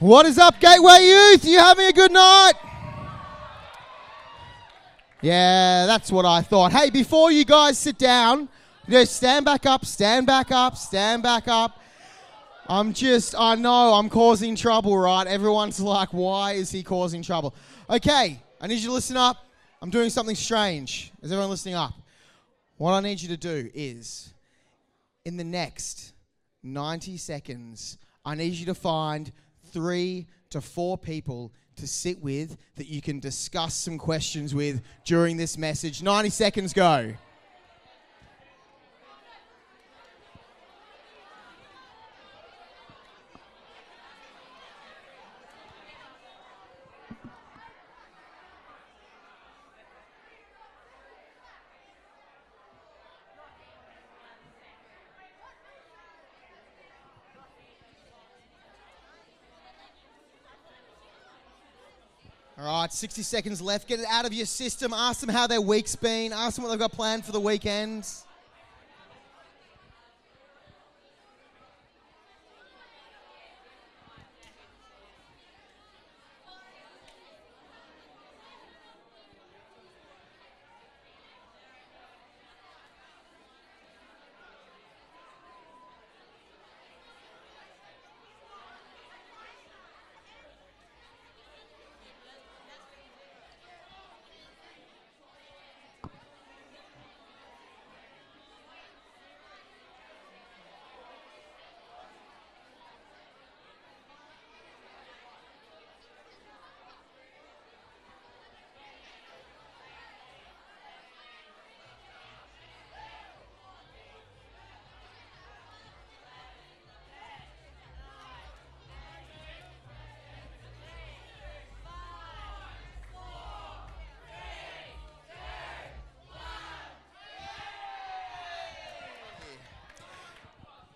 What is up, Gateway Youth? You having a good night? Yeah, that's what I thought. Hey, before you guys sit down, just stand back up, stand back up, stand back up. I'm just, I know I'm causing trouble, right? Everyone's like, why is he causing trouble? Okay, I need you to listen up. I'm doing something strange. Is everyone listening up? What I need you to do is, in the next 90 seconds, I need you to find three to four people to sit with that you can discuss some questions with during this message. 90 seconds go. All right, 60 seconds left. Get it out of your system. Ask them how their week's been. Ask them what they've got planned for the weekend.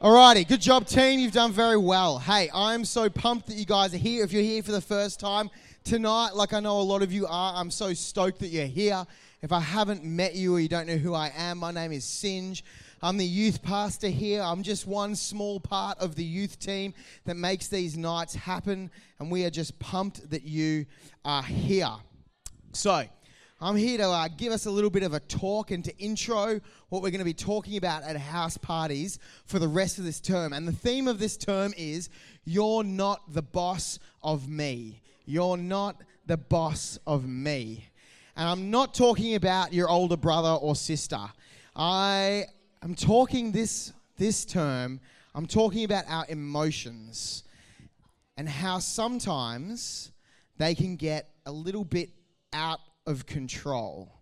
Alrighty, good job, team. You've done very well. Hey, I'm so pumped that you guys are here. If you're here for the first time tonight, like I know a lot of you are, I'm so stoked that you're here. If I haven't met you or you don't know who I am, my name is Singe. I'm the youth pastor here. I'm just one small part of the youth team that makes these nights happen, and we are just pumped that you are here. So, I'm here to uh, give us a little bit of a talk and to intro what we're going to be talking about at house parties for the rest of this term. And the theme of this term is You're not the boss of me. You're not the boss of me. And I'm not talking about your older brother or sister. I am talking this, this term, I'm talking about our emotions and how sometimes they can get a little bit out of control.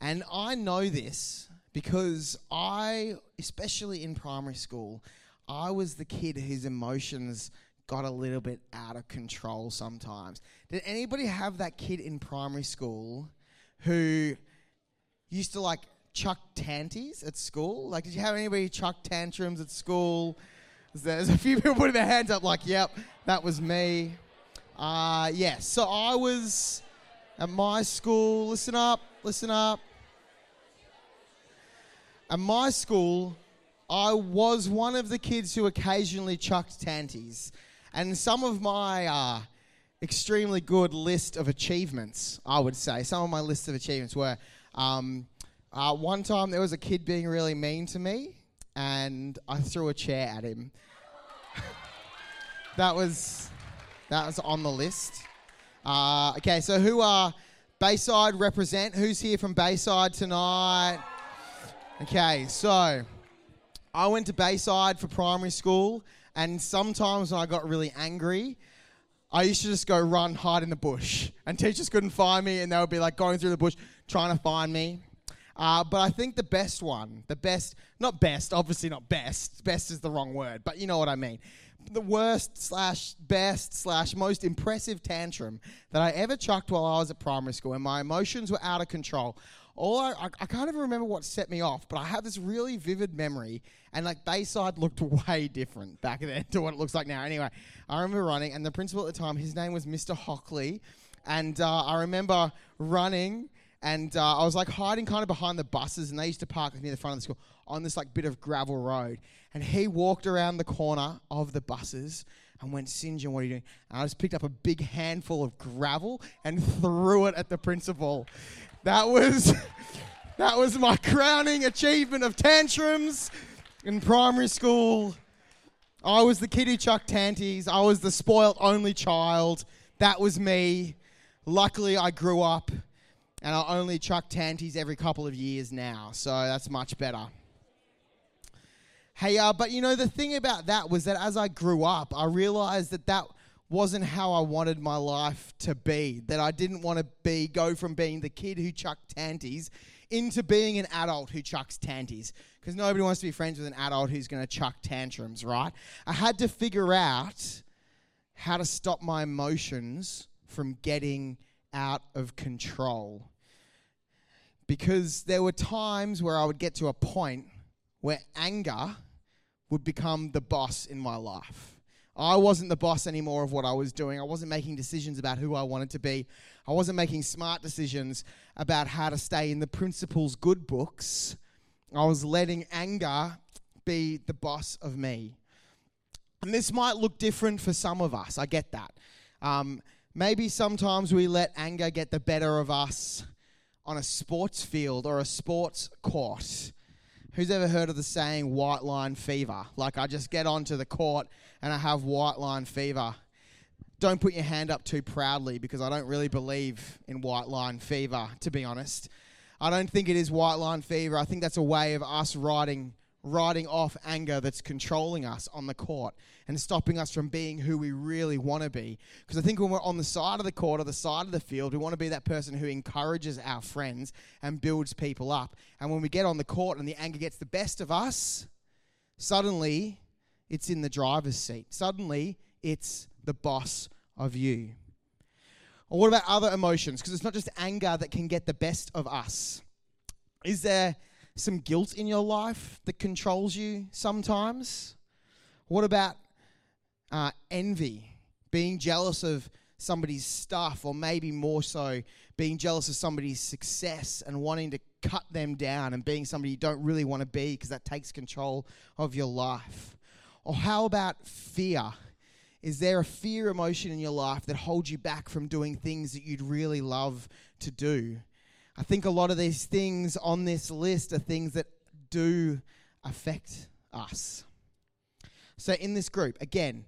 And I know this because I, especially in primary school, I was the kid whose emotions got a little bit out of control sometimes. Did anybody have that kid in primary school who used to like chuck tanties at school? Like, did you have anybody chuck tantrums at school? There's a few people putting their hands up, like, yep, that was me. Uh, yes, yeah, so I was at my school, listen up, listen up. At my school, I was one of the kids who occasionally chucked tanties. And some of my uh, extremely good list of achievements, I would say, some of my list of achievements were um, uh, one time there was a kid being really mean to me, and I threw a chair at him. that was that was on the list. Uh, okay, so who are Bayside represent? Who's here from Bayside tonight? Okay, so I went to Bayside for primary school, and sometimes when I got really angry, I used to just go run, hide in the bush, and teachers couldn't find me, and they would be like going through the bush trying to find me. Uh, but I think the best one, the best, not best, obviously not best, best is the wrong word, but you know what I mean the worst slash best slash most impressive tantrum that I ever chucked while I was at primary school, and my emotions were out of control. All I, I, I can't even remember what set me off, but I have this really vivid memory, and like Bayside looked way different back then to what it looks like now. Anyway, I remember running, and the principal at the time, his name was Mr. Hockley, and uh, I remember running and uh, I was like hiding kind of behind the buses, and they used to park near the front of the school on this like bit of gravel road. And he walked around the corner of the buses, and went. John, what are you doing? And I just picked up a big handful of gravel and threw it at the principal. That was that was my crowning achievement of tantrums in primary school. I was the kid who chucked tanties. I was the spoilt only child. That was me. Luckily, I grew up and I only chuck tanties every couple of years now, so that's much better. Hey, uh, but you know, the thing about that was that as I grew up, I realized that that wasn't how I wanted my life to be. That I didn't want to be go from being the kid who chucked tanties into being an adult who chucks tanties. Because nobody wants to be friends with an adult who's going to chuck tantrums, right? I had to figure out how to stop my emotions from getting out of control. Because there were times where I would get to a point where anger would become the boss in my life. I wasn't the boss anymore of what I was doing. I wasn't making decisions about who I wanted to be. I wasn't making smart decisions about how to stay in the principal's good books. I was letting anger be the boss of me. And this might look different for some of us. I get that. Um, maybe sometimes we let anger get the better of us on a sports field or a sports court. Who's ever heard of the saying white line fever? Like, I just get onto the court and I have white line fever. Don't put your hand up too proudly because I don't really believe in white line fever, to be honest. I don't think it is white line fever. I think that's a way of us riding riding off anger that's controlling us on the court and stopping us from being who we really want to be. Because I think when we're on the side of the court or the side of the field, we want to be that person who encourages our friends and builds people up. And when we get on the court and the anger gets the best of us, suddenly it's in the driver's seat. Suddenly it's the boss of you. Or what about other emotions? Because it's not just anger that can get the best of us. Is there some guilt in your life that controls you sometimes? What about uh, envy? Being jealous of somebody's stuff, or maybe more so, being jealous of somebody's success and wanting to cut them down and being somebody you don't really want to be because that takes control of your life. Or how about fear? Is there a fear emotion in your life that holds you back from doing things that you'd really love to do? I think a lot of these things on this list are things that do affect us. So, in this group, again,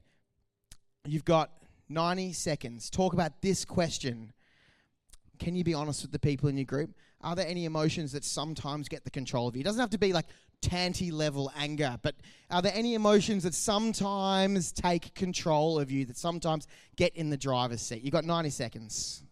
you've got 90 seconds. Talk about this question. Can you be honest with the people in your group? Are there any emotions that sometimes get the control of you? It doesn't have to be like tanty level anger, but are there any emotions that sometimes take control of you, that sometimes get in the driver's seat? You've got 90 seconds.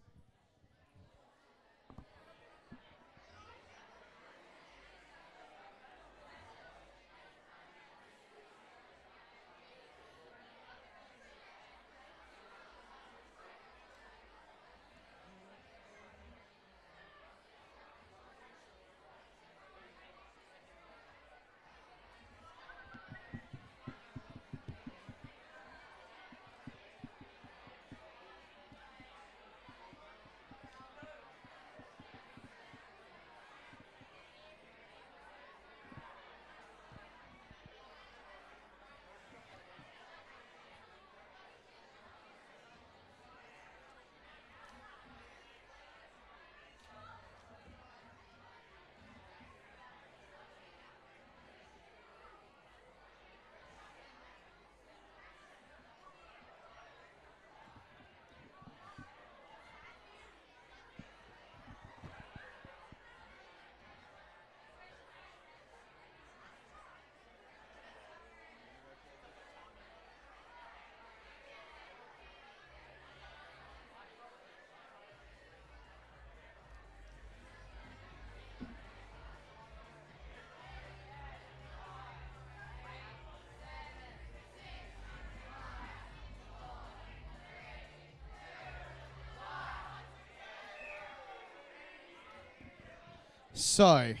So,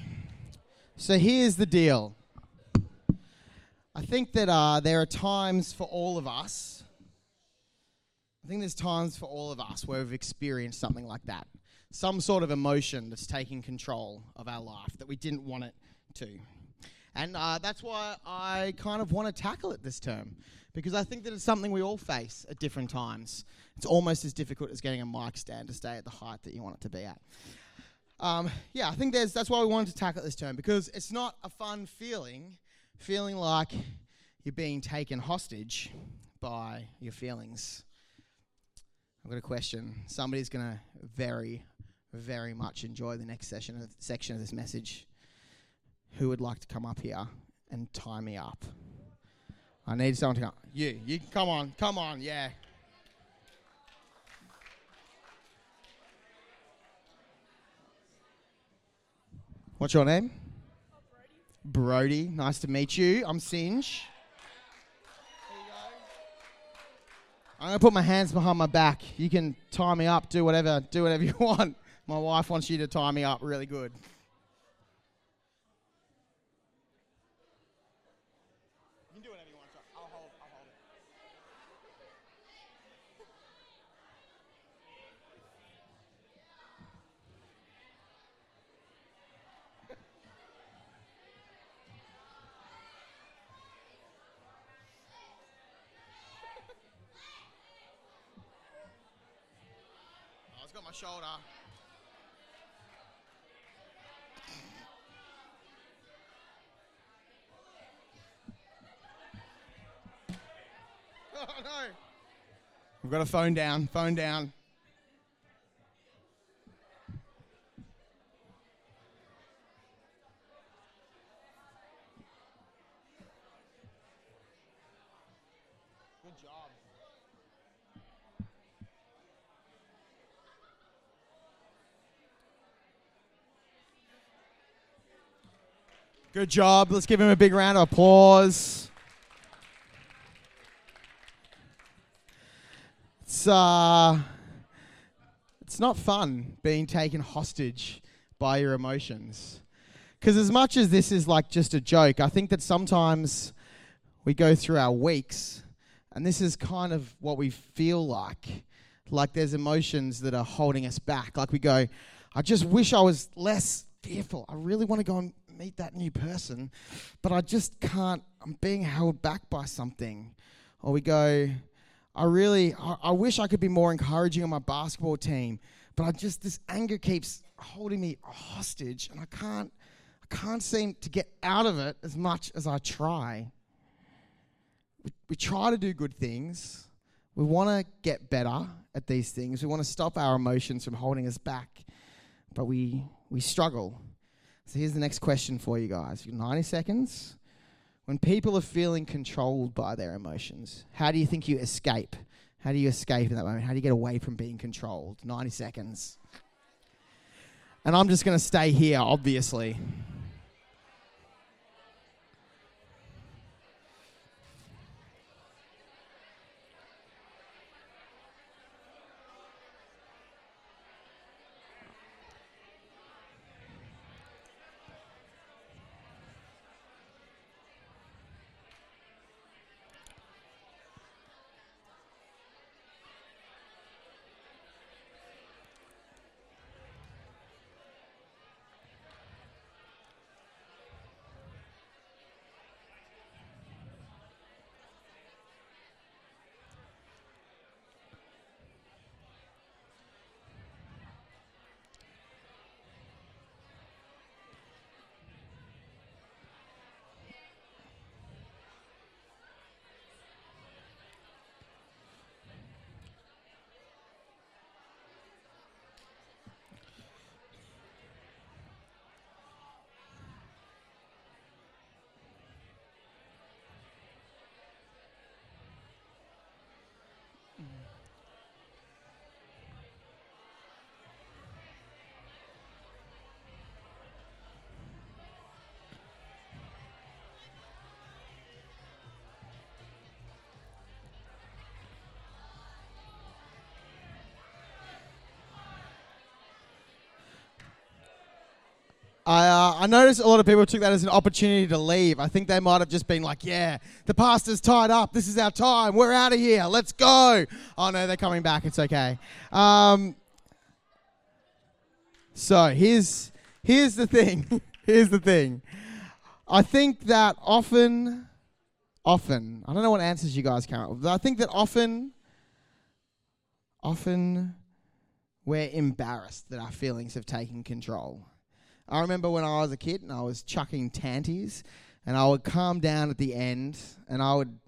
so here's the deal. I think that uh, there are times for all of us. I think there's times for all of us where we've experienced something like that. Some sort of emotion that's taking control of our life that we didn't want it to. And uh, that's why I kind of want to tackle it this term because I think that it's something we all face at different times. It's almost as difficult as getting a mic stand to stay at the height that you want it to be at. Um, yeah, I think that's why we wanted to tackle this term because it's not a fun feeling, feeling like you're being taken hostage by your feelings. I've got a question. Somebody's going to very, very much enjoy the next session of, section of this message. Who would like to come up here and tie me up? I need someone to come. You, you, come on, come on, yeah. What's your name? Brody. Nice to meet you. I'm Singe. I'm gonna put my hands behind my back. You can tie me up, do whatever, do whatever you want. My wife wants you to tie me up really good. You can do whatever you want. I'll hold, I'll hold it. Oh, it's got my shoulder. Oh no. We've got a phone down, phone down. Good job. Let's give him a big round of applause. It's uh it's not fun being taken hostage by your emotions. Cuz as much as this is like just a joke, I think that sometimes we go through our weeks and this is kind of what we feel like. Like there's emotions that are holding us back. Like we go, I just wish I was less fearful. I really want to go and meet that new person, but I just can't. I'm being held back by something. Or we go, I really, I, I wish I could be more encouraging on my basketball team, but I just, this anger keeps holding me hostage and I can't, I can't seem to get out of it as much as I try. We, we try to do good things. We want to get better at these things. We want to stop our emotions from holding us back, but we, we struggle. So here's the next question for you guys. You've got 90 seconds. When people are feeling controlled by their emotions, how do you think you escape? How do you escape in that moment? How do you get away from being controlled? 90 seconds. And I'm just going to stay here, obviously. I, uh, I noticed a lot of people took that as an opportunity to leave. I think they might have just been like, yeah, the pastor's tied up. This is our time. We're out of here. Let's go. Oh, no, they're coming back. It's okay. Um, so here's, here's the thing. here's the thing. I think that often, often, I don't know what answers you guys come up with, I think that often, often we're embarrassed that our feelings have taken control. I remember when I was a kid and I was chucking tanties, and I would calm down at the end and I would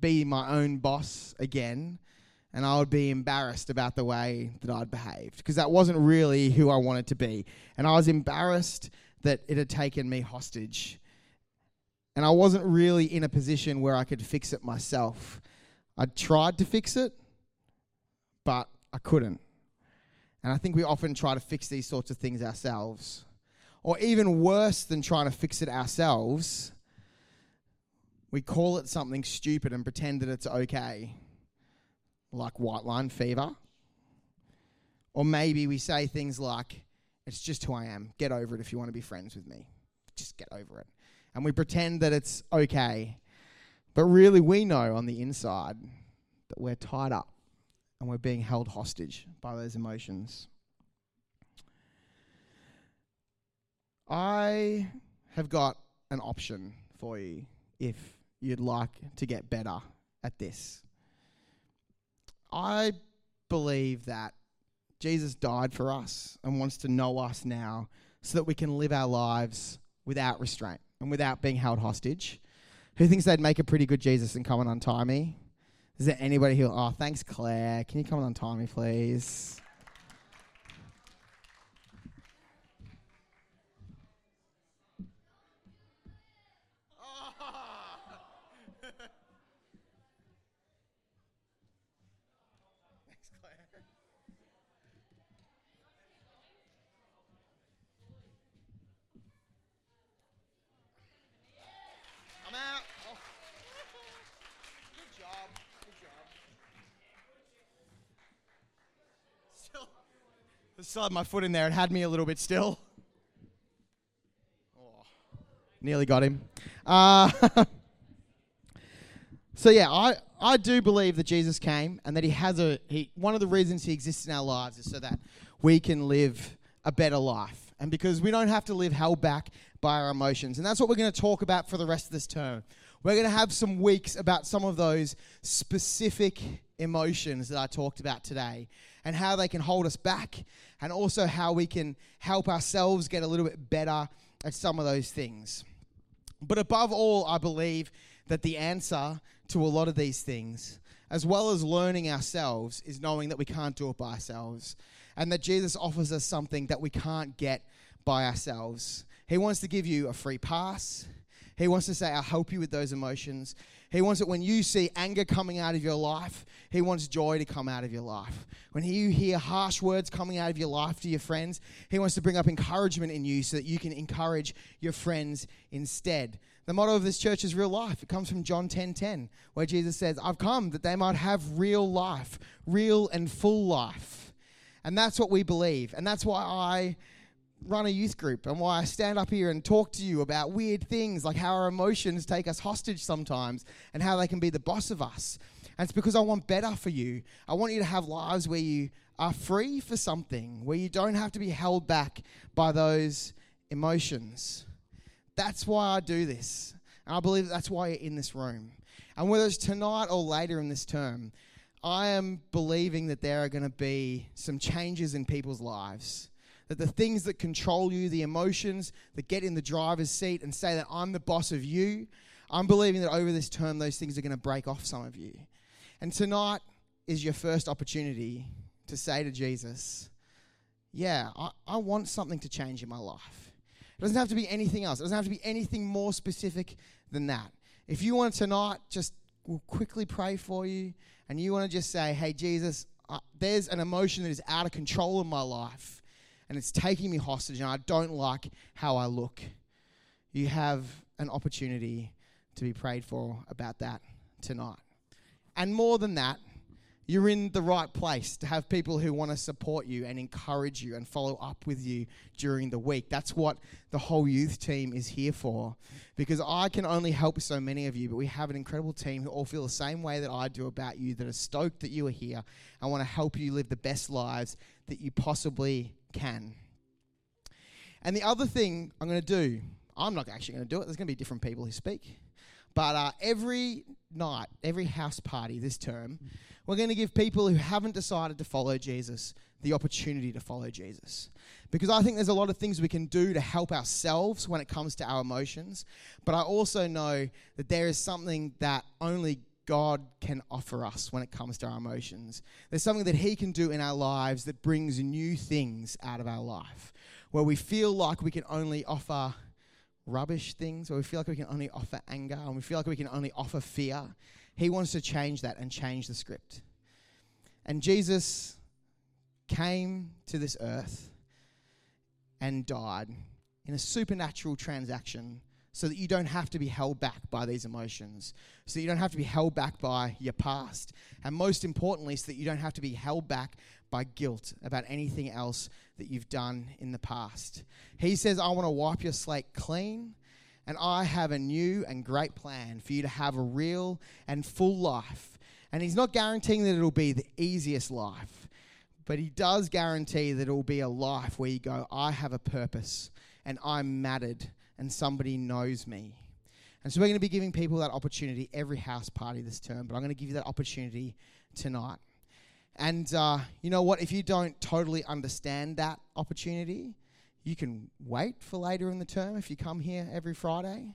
be my own boss again and I would be embarrassed about the way that I'd behaved because that wasn't really who I wanted to be. And I was embarrassed that it had taken me hostage. And I wasn't really in a position where I could fix it myself. I tried to fix it, but I couldn't. And I think we often try to fix these sorts of things ourselves. Or even worse than trying to fix it ourselves, we call it something stupid and pretend that it's okay like white line fever. Or maybe we say things like, it's just who I am. Get over it if you want to be friends with me. Just get over it. And we pretend that it's okay. But really, we know on the inside that we're tied up and we're being held hostage by those emotions. I have got an option for you if you'd like to get better at this. I believe that Jesus died for us and wants to know us now so that we can live our lives without restraint and without being held hostage. Who thinks they'd make a pretty good Jesus and come and untie me? Is there anybody who, oh, thanks, Claire. Can you come and untie me, please? Still had my foot in there. It had me a little bit still. Oh, nearly got him. Uh, so yeah, I, I do believe that Jesus came and that he has a he one of the reasons he exists in our lives is so that we can live a better life. And because we don't have to live held back by our emotions. And that's what we're going to talk about for the rest of this term. We're going to have some weeks about some of those specific emotions that I talked about today and how they can hold us back and also how we can help ourselves get a little bit better at some of those things. But above all, I believe that the answer to a lot of these things, as well as learning ourselves, is knowing that we can't do it by ourselves and that Jesus offers us something that we can't get by ourselves. He wants to give you a free pass. He wants to say, I'll help you with those emotions. He wants it when you see anger coming out of your life, He wants joy to come out of your life. When you hear harsh words coming out of your life to your friends, He wants to bring up encouragement in you so that you can encourage your friends instead. The motto of this church is real life. It comes from John 10:10, 10, 10, where Jesus says, "I've come that they might have real life, real and full life." And that's what we believe. And that's why I run a youth group and why I stand up here and talk to you about weird things like how our emotions take us hostage sometimes and how they can be the boss of us. And it's because I want better for you. I want you to have lives where you are free for something, where you don't have to be held back by those emotions. That's why I do this. And I believe that's why you're in this room. And whether it's tonight or later in this term, I am believing that there are going to be some changes in people's lives that the things that control you, the emotions that get in the driver's seat and say that I'm the boss of you, I'm believing that over this term, those things are going to break off some of you. And tonight is your first opportunity to say to Jesus, Yeah, I, I want something to change in my life. It doesn't have to be anything else, it doesn't have to be anything more specific than that. If you want tonight, just we'll quickly pray for you, and you want to just say, Hey, Jesus, uh, there's an emotion that is out of control in my life and it's taking me hostage, and I don't like how I look. You have an opportunity to be prayed for about that tonight. And more than that, you're in the right place to have people who want to support you and encourage you and follow up with you during the week. That's what the whole youth team is here for. Because I can only help so many of you, but we have an incredible team who all feel the same way that I do about you, that are stoked that you are here. I want to help you live the best lives that you possibly can. And the other thing I'm going to do I'm not actually going to do it. There's going to be different people who speak. But uh, every night, every house party this term, we're going to give people who haven't decided to follow Jesus the opportunity to follow Jesus. Because I think there's a lot of things we can do to help ourselves when it comes to our emotions. But I also know that there is something that only God can offer us when it comes to our emotions. There's something that He can do in our lives that brings new things out of our life. Where we feel like we can only offer rubbish things, or we feel like we can only offer anger, and we feel like we can only offer fear. He wants to change that and change the script. And Jesus came to this earth and died in a supernatural transaction so that you don't have to be held back by these emotions, so you don't have to be held back by your past, and most importantly, so that you don't have to be held back by guilt about anything else that you've done in the past. He says, I want to wipe your slate clean, and I have a new and great plan for you to have a real and full life. And He's not guaranteeing that it'll be the easiest life, but He does guarantee that it'll be a life where you go, I have a purpose, and I'm mattered, and somebody knows me. And so we're going to be giving people that opportunity every house party this term, but I'm going to give you that opportunity tonight. And uh, you know what? If you don't totally understand that opportunity, you can wait for later in the term if you come here every Friday.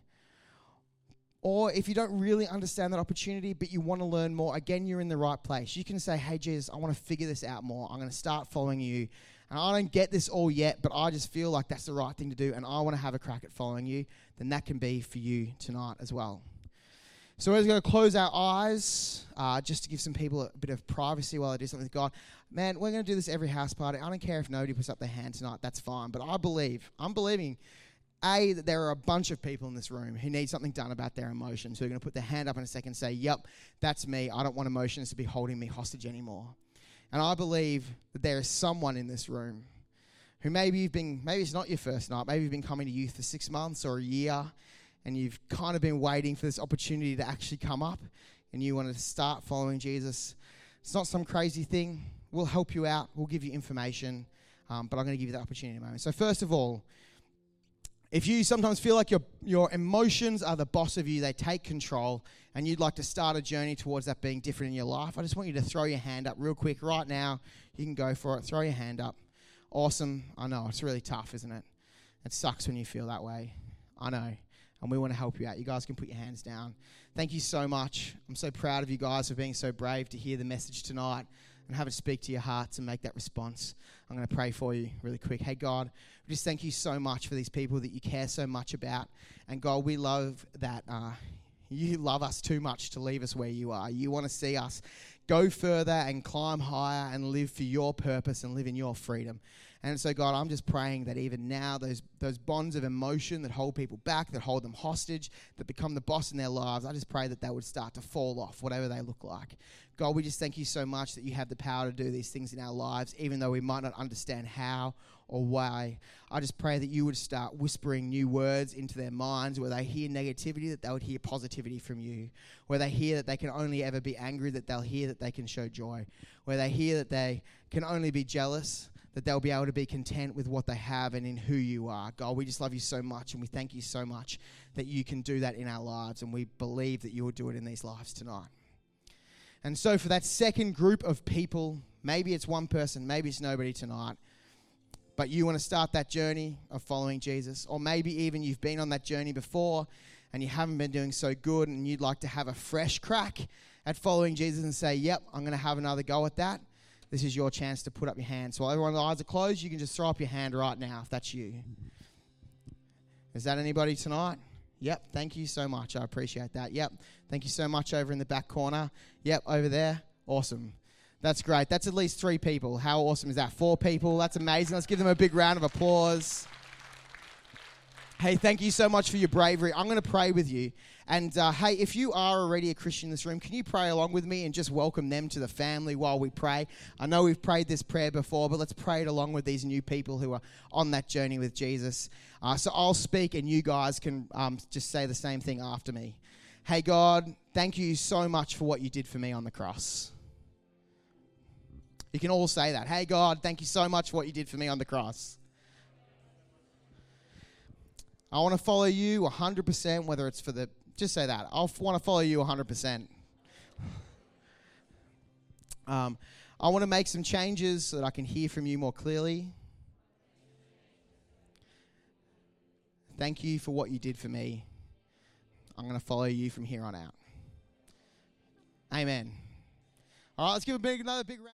Or if you don't really understand that opportunity, but you want to learn more, again, you're in the right place. You can say, Hey, Jesus, I want to figure this out more. I'm going to start following you. And I don't get this all yet, but I just feel like that's the right thing to do. And I want to have a crack at following you. Then that can be for you tonight as well. So we're just going to close our eyes uh, just to give some people a bit of privacy while I do something with God. Man, we're going to do this every house party. I don't care if nobody puts up their hand tonight, that's fine. But I believe, I'm believing, A, that there are a bunch of people in this room who need something done about their emotions, who are going to put their hand up in a second and say, Yep, that's me. I don't want emotions to be holding me hostage anymore. And I believe that there is someone in this room who maybe you've been, maybe it's not your first night, maybe you've been coming to youth for six months or a year and you've kind of been waiting for this opportunity to actually come up and you wanted to start following Jesus, it's not some crazy thing. We'll help you out, we'll give you information, um, but I'm going to give you that opportunity in a moment. So, first of all, if you sometimes feel like your, your emotions are the boss of you, they take control, and you'd like to start a journey towards that being different in your life, I just want you to throw your hand up real quick right now. You can go for it. Throw your hand up. Awesome. I know, it's really tough, isn't it? It sucks when you feel that way. I know and we want to help you out. You guys can put your hands down. Thank you so much. I'm so proud of you guys for being so brave to hear the message tonight and have it speak to your hearts and make that response. I'm going to pray for you really quick. Hey, God, we just thank you so much for these people that you care so much about. And God, we love that uh, you love us too much to leave us where you are. You want to see us go further and climb higher and live for your purpose and live in your freedom. And so, God, I'm just praying that even now, those, those bonds of emotion that hold people back, that hold them hostage, that become the boss in their lives, I just pray that they would start to fall off, whatever they look like. God, we just thank you so much that you have the power to do these things in our lives, even though we might not understand how or why. I just pray that you would start whispering new words into their minds where they hear negativity, that they would hear positivity from you. Where they hear that they can only ever be angry, that they'll hear that they can show joy. Where they hear that they can only be jealous, that they'll be able to be content with what they have and in who you are. God, we just love you so much and we thank you so much that you can do that in our lives and we believe that you will do it in these lives tonight. And so, for that second group of people, maybe it's one person, maybe it's nobody tonight, but you want to start that journey of following Jesus, or maybe even you've been on that journey before and you haven't been doing so good and you'd like to have a fresh crack at following Jesus and say, Yep, I'm going to have another go at that this is your chance to put up your hand. So while everyone's eyes are closed, you can just throw up your hand right now if that's you. Is that anybody tonight? Yep, thank you so much. I appreciate that. Yep, thank you so much over in the back corner. Yep, over there. Awesome. That's great. That's at least three people. How awesome is that? Four people. That's amazing. Let's give them a big round of applause. Hey, thank you so much for your bravery. I'm going to pray with you. And uh, hey, if you are already a Christian in this room, can you pray along with me and just welcome them to the family while we pray? I know we've prayed this prayer before, but let's pray it along with these new people who are on that journey with Jesus. Uh, so I'll speak, and you guys can um, just say the same thing after me. Hey, God, thank you so much for what you did for me on the cross. You can all say that. Hey, God, thank you so much for what you did for me on the cross. I want to follow you 100%, whether it's for the, just say that. I want to follow you 100%. Um, I want to make some changes so that I can hear from you more clearly. Thank you for what you did for me. I'm going to follow you from here on out. Amen. All right, let's give a big, another big round.